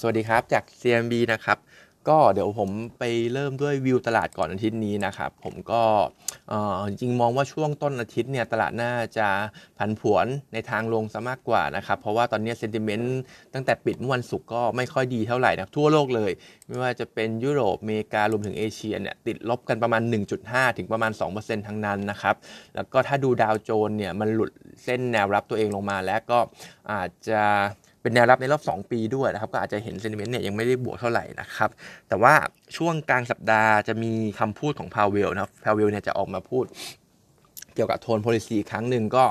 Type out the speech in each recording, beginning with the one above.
สวัสดีครับจาก CMB นะครับก็เดี๋ยวผมไปเริ่มด้วยวิวตลาดก่อนอาทิตย์นี้นะครับ ผมก็จริงมองว่าช่วงต้นอาทิตย์เนี่ยตลาดน่าจะผันผวนในทางลงซะมากกว่านะครับ เพราะว่าตอนนี้เซนติเมนต์ตั้งแต่ปิดเมื่อวันศุกร์ก็ไม่ค่อยดีเท่าไหร่นะทั่วโลกเลย ไม่ว่าจะเป็นยุโรปอเมริการวมถึงเอเชียเนี่ยติดลบกันประมาณ 1.5 ถึงประมาณ 2%ทั้งนั้นนะครับ แล้วก็ถ้าดูดาวโจนเนี่ยมันหลุดเส้นแนวรับตัวเองลงมาแล้วก็อาจจะ เป็นแนวรับในรอบ 2 ปีด้วยนะครับ ก็อาจจะเห็น sentiment เนี่ยยังไม่ได้บวกเท่าไหร่นะครับ แต่ว่าช่วงกลางสัปดาห์จะมีคำพูดของพาวเวลนะครับพาวเวลเนี่ยจะออกมาพูด เกี่ยวกับ tone policy ครั้งหนึ่งก็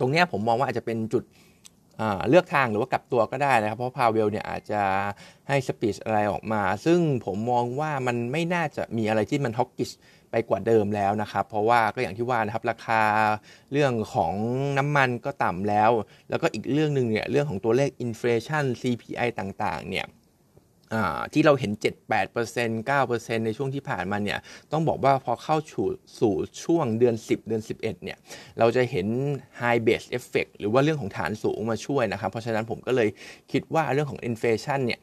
ตรงนี้ผมมองว่าอาจจะเป็นจุดเลือกทางหรือว่า กลับตัวก็ได้นะครับ เพราะพาวเวลเนี่ยอาจจะให้ speech อะไรออกมา ซึ่งผมมองว่ามันไม่น่าจะมีอะไรที่มัน hawkish ไปกว่าเดิมแล้วนะครับ เพราะว่าก็อย่างที่ว่านะครับราคาเรื่องของน้ำมันก็ต่ำแล้ว แล้วก็อีกเรื่องหนึ่งเนี่ยเรื่องของตัวเลขอินฟลชัน CPI ต่างๆเนี่ยที่เราเห็น 7 8 9%ในช่วงที่ผ่านมาเนี่ย ต้องบอกว่าพอเข้าสู่สู่ช่วงเดือน 10 เดือน 11 เนี่ย เราจะเห็น high base effect หรือว่าเรื่องของฐานสูงมาช่วยนะครับ เพราะฉะนั้นผมก็เลยคิดว่าเรื่องของ inflation เนี่ย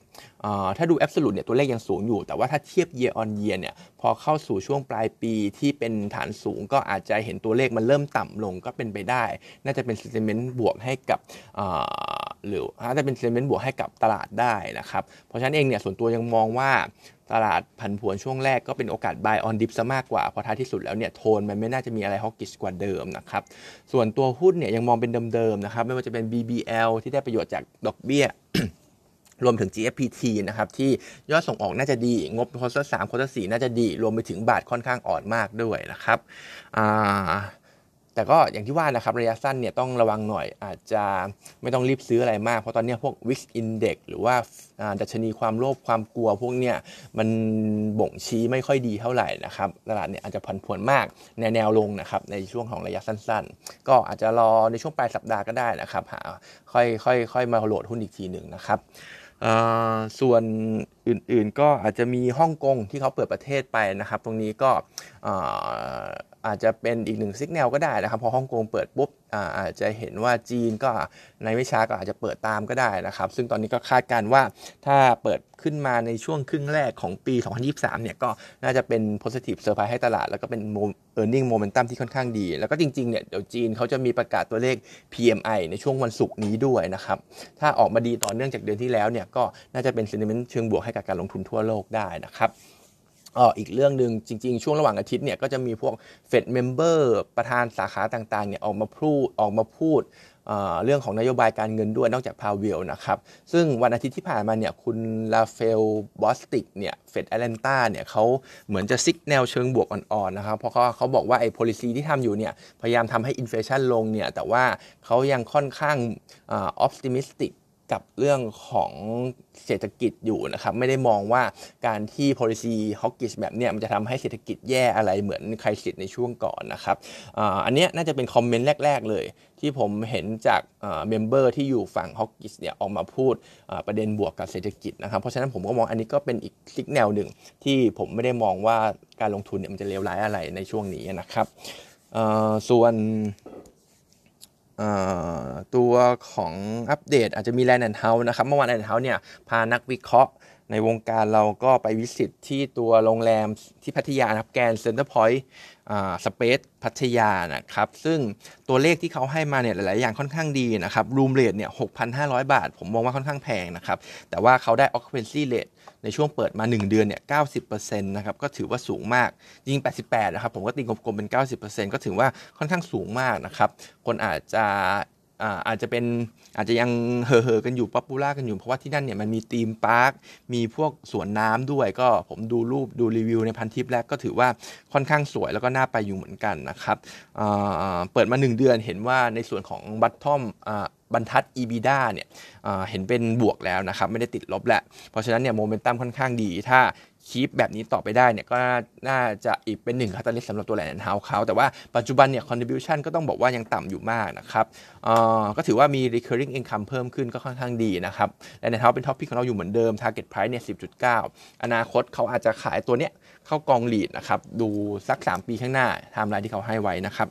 ถ้าดู absolute เนี่ยตัวเลขยังสูงอยู่ แต่ว่าถ้าเทียบ year on year เนี่ยพอเข้าสู่ช่วงปลายปีที่เป็นฐานสูงก็อาจจะเห็นตัวเลขมันเริ่มต่ำลงก็เป็นไปได้ น่าจะเป็น sentiment บวกให้กับหรือน่าจะเป็น sentiment บวกให้กับตลาดได้นะครับ เพราะฉะนั้นเองเนี่ยส่วนตัวยังมองว่าตลาดผันผวนช่วงแรกก็เป็นโอกาส buy on dip ซะมากกว่าเพราะท้ายที่สุดแล้วเนี่ยโทนมันไม่น่าจะมีอะไรฮอกกิชกว่าเดิมนะครับ ส่วนตัวหุ้นเนี่ยยังมองเป็นเดิมๆนะครับ ไม่ว่าจะเป็น BBL ที่ได้ประโยชน์จากดอกเบี้ย รวมถึง GFPT นะครับที่ยอดส่งออกน่าจะดี งบ quarter สาม quarter สี่น่าจะดี รวมไปถึงบาทค่อนข้างอ่อนมากด้วยนะครับแต่ก็อย่างที่ว่านะครับระยะสั้นเนี่ยต้องระวังหน่อยอาจจะไม่ต้องรีบซื้ออะไรมาก เพราะตอนนี้พวก VIX Index หรือว่าดัชนีความโลภความกลัวพวกเนี้ยมันบ่งชี้ไม่ค่อยดีเท่าไหร่นะครับตลาดเนี่ยอาจจะผันผวนมากในแนวลงนะครับในช่วงของระยะสั้นๆ ก็อาจจะรอในช่วงปลายสัปดาห์ก็ได้นะครับหาค่อยค่อยค่อยมาโหลดหุ้นอีกทีหนึ่งนะครับ ส่วนอื่นๆก็อาจจะมีฮ่องกงที่เขาเปิดประเทศไปนะครับ ตรงนี้ก็ อาจจะเป็นอีกหนึ่งสัญญาณก็ได้นะครับ พอฮ่องกงเปิดปุ๊บอาจจะเห็นว่าจีนก็ในไม่ช้าก็อาจจะเปิดตามก็ได้นะครับ ซึ่งตอนนี้ก็คาดการว่าถ้าเปิดขึ้นมาในช่วงครึ่งแรกของปี 2023 เนี่ยก็น่าจะเป็น positive surprise ให้ตลาด แล้วก็เป็น earning momentum ที่ค่อนข้างดี แล้วก็จริงๆ เนี่ยเดี๋ยวจีนเขาจะมีประกาศตัวเลข PMI ในช่วงวันศุกร์นี้ด้วยนะครับ ถ้าออกมาดีต่อเนื่องจากเดือนที่แล้วเนี่ยก็น่าจะเป็น sentiment เชิงบวกให้กับการลงทุนทั่วโลกได้นะครับ อออีกเรื่องหนึ่งจริง ๆ ช่วงระหว่างอาทิตย์เนี่ยก็จะมีพวกเฟด member ประธานสาขาต่างๆเนี่ยออกมาพูดออกมาพูดเรื่องของนโยบายการเงินด้วยนอกจากพาวเวลนะครับ ซึ่งวันอาทิตย์ที่ผ่านมาเนี่ยคุณราฟาเอลบอสติกเนี่ยเฟดแอตแลนตาเนี่ยเขาเหมือนจะ signal เชิงบวกอ่อนๆนะครับ เพราะเขาเขาบอกว่าไอ้ policy ที่ทำอยู่เนี่ยพยายามทำให้ inflation ลงเนี่ยแต่ว่าเขายังค่อนข้าง optimistic กับเรื่องของเศรษฐกิจอยู่นะครับไม่ได้มองว่าการที่ policy hawkish แบบเนี้ยมันจะทำให้เศรษฐกิจแย่อะไรเหมือนใครสิทธิ์ในช่วงก่อนนะครับอันนี้น่าจะเป็น comment แรก ๆ เลย ที่ผมเห็นจาก member ที่อยู่ฝั่ง hawkish เนี่ยออกมาพูดประเด็นบวกกับเศรษฐกิจนะครับ เพราะฉะนั้นผมก็มองอันนี้ก็เป็นอีก signal หนึ่งที่ผมไม่ได้มองว่าการลงทุนเนี่ยมันจะเลวร้ายอะไรในช่วงนี้นะครับส่วน ตัวของอัปเดตอาจจะมีแลนด์แอนเฮาส์นะครับ เมื่อวานแลนด์เฮาส์เนี่ยพานักวิเคราะห์ ในวงการเราก็ไป visit ที่ตัวโรงแรมที่พัทยาครับแกรนด์เซ็นเตอร์พอยต์สเปซพัทยานะครับ ซึ่งตัวเลขที่เขาให้มาเนี่ยหลาย ๆ อย่างค่อนข้างดีนะครับ room rate เนี่ย6,500 บาท ผมมองว่าค่อนข้างแพงนะครับ แต่ว่าเขาได้ occupancy rate ในช่วงเปิดมา 1 เดือนเนี่ย 90%นะครับ ก็ถือว่าสูงมาก ยิง 88 นะครับ ผมก็ตีกลมๆเป็น 90%ก็ถือว่าค่อนข้างสูงมากนะครับ คนอาจจะ อาจจะเป็นอาจจะยังเห่อๆกันอยู่ popular กันอยู่เพราะว่าที่นั่นเนี่ยมันมี theme park มีพวกสวนน้ำด้วย ก็ผมดูรูปดูรีวิวในพันทิปแรกก็ถือว่าค่อนข้างสวยแล้วก็น่าไปอยู่เหมือนกันนะครับเปิดมา 1 เดือนเห็นว่าในส่วนของ bottom บรรทัด EBITDA เนี่ยเห็นเป็นบวกแล้วนะครับไม่ได้ติดลบแหละ เพราะฉะนั้นเนี่ยโมเมนตัมค่อนข้างดี ถ้า keep แบบนี้ต่อไปได้เนี่ยก็น่าจะอีกเป็นหนึ่ง catalyst สำหรับตัวแลนด์เฮาส์เขาแต่ว่าปัจจุบันเนี่ย contribution ก็ต้องบอกว่ายังต่ำอยู่มากนะครับก็ถือว่ามี recurring income เพิ่มขึ้นก็ค่อนข้างดีนะครับแลนด์เฮาส์เป็น top pick ของเราอยู่เหมือนเดิม target price เนี่ย10.9 อนาคตเขาอาจจะขายตัวเนี้ยเข้ากอง REIT นะครับดูสัก 3 ปีข้างหน้าไทม์ไลน์ที่เขาให้ไว้นะครับ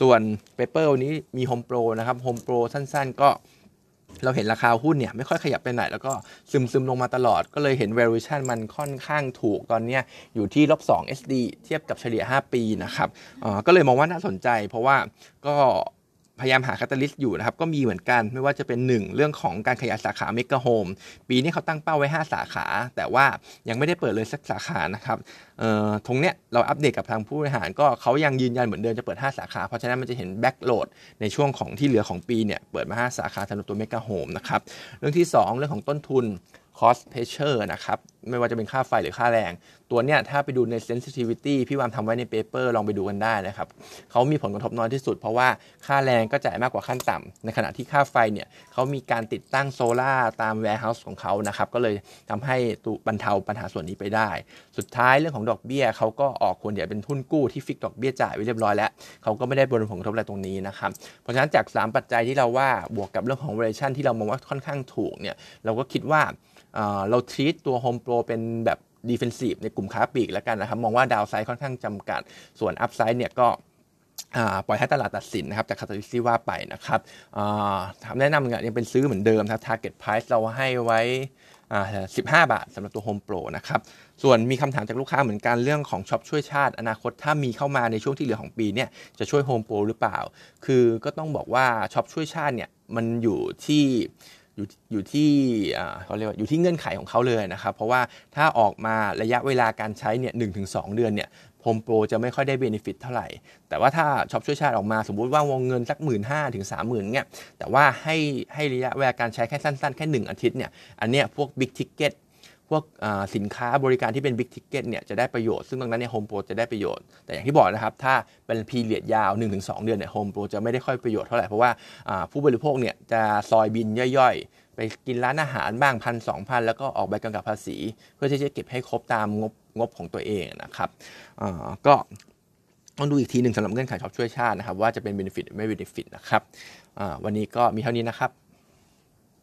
ส่วน paper วันนี้มี Home Pro นะครับ Home Pro สั้นๆ ก็เราเห็นราคาหุ้นเนี่ยไม่ค่อยขยับไปไหน แล้วก็ซึมซึมลงมาตลอดก็เลยเห็น valuation มันค่อนข้างถูกตอนนี้อยู่ที่ลบ2 SD เทียบกับเฉลี่ย 5 ปีนะครับก็เลยมองว่าน่าสนใจ เพราะว่าก็ พยายามหา catalyst อยู่นะครับก็มีเหมือนกันไม่ว่าจะเป็น 1 เรื่องของการขยายสาขาเมกะโฮมปีนี้เขาตั้งเป้าไว้ 5 สาขา แต่ว่ายังไม่ได้เปิดเลยสักสาขานะครับเอ่อตรงเนี้ยเราอัปเดตกับทางผู้บริหารก็เขายังยืนยันเหมือนเดิมจะเปิด 5 สาขา เพราะฉะนั้นมันจะเห็น back load ในช่วงของที่เหลือของปีเนี่ยเปิดมา 5 สาขาสำหรับตัวเมกะโฮมนะครับเรื่องที่ 2 เรื่องของต้นทุน cost pressure นะครับ ไม่ว่าจะเป็นค่าไฟหรือค่าแรง ตัวเนี้ยถ้าไปดูใน sensitivity พี่วามทำไว้ใน paper ลองไปดูกันได้นะครับเขามีผลกระทบน้อยที่สุด เพราะว่าค่าแรงก็จ่ายมากกว่าขั้นต่ำในขณะที่ค่าไฟเนี่ยเขามีการติดตั้งโซล่าตาม warehouse ของเขานะครับ ก็เลยทำให้ตูบรรเทาปัญหาส่วนนี้ไปได้ สุดท้ายเรื่องของดอกเบี้ยเขาก็ออกควรเดี๋ยวเป็นทุนกู้ที่ฟิกดอกเบี้ยจ่ายไว้เรียบร้อยแล้วเขาก็ไม่ได้บนผลกระทบอะไรตรงนี้นะครับเพราะฉะนั้นจาก 3 ปัจจัยที่เราว่าบวกกับเรื่องของ valuation ที่เรามองว่าค่อนข้างถูกเนี่ยเราก็คิดว่าเราทีตตัว Home Pro เป็นแบบดีเฟนซีฟในกลุ่มค้าปลีกแล้วกันนะครับ มองว่าดาวไซด์ค่อนข้างจำกัด ส่วนอัพไซด์เนี่ยก็ปล่อยให้ตลาดตัดสินนะครับจากคาตาลิสที่ว่าไปนะครับคำแนะนำเนี่ยยังเป็นซื้อเหมือนเดิมครับ Target Price เราให้ไว้ 15 บาทสำหรับตัว Home Pro นะครับ ส่วนมีคำถามจากลูกค้าเหมือนกันเรื่องของช็อปช่วยชาติ อนาคตถ้ามีเข้ามาในช่วงที่เหลือของปีเนี่ยจะช่วย Home Pro หรือเปล่า คือก็ต้องบอกว่าช็อปช่วยชาติเนี่ยมันอยู่ที่ อยู่อยู่ที่เขาเรียกว่าอยู่ที่เงื่อนไขของเขาเลยนะครับ เพราะว่าถ้าออกมาระยะเวลาการใช้เนี่ยหนึ่งถึงสองเดือนเนี่ย Home Pro จะไม่ค่อยได้ benefit เท่าไหร่ แต่ว่าถ้าช็อปช่วยชาติออกมาสมมุติว่าวงเงินสักหมื่นห้าถึงสามหมื่นเนี่ยแต่ว่าให้ให้ระยะเวลาการใช้แค่สั้นๆ แค่ 1 อาทิตย์เนี่ยอันเนี้ยพวก big ticket พวกสินค้าบริการที่เป็น big ticket เนี่ยจะได้ประโยชน์ซึ่งตรงนั้นเนี่ย Home Pro จะได้ประโยชน์ แต่อย่างที่บอกนะครับ ถ้าเป็น period ยาว 1-2 เดือนเนี่ย Home Pro จะไม่ได้ค่อยประโยชน์เท่าไหร่ เพราะว่าผู้บริโภคเนี่ยจะซอยบิลย่อยๆ ไปกินร้านอาหารบ้างพันสองพันแล้วก็ออกใบกำกับภาษี เพื่อที่จะเก็บให้ครบตามงบงบของตัวเองนะครับก็ต้องดูอีกทีหนึ่งสำหรับเงื่อนไขช็อปช่วยชาตินะครับว่าจะเป็น benefit ไม่ benefit นะครับวันนี้ก็มีเท่านี้นะครับ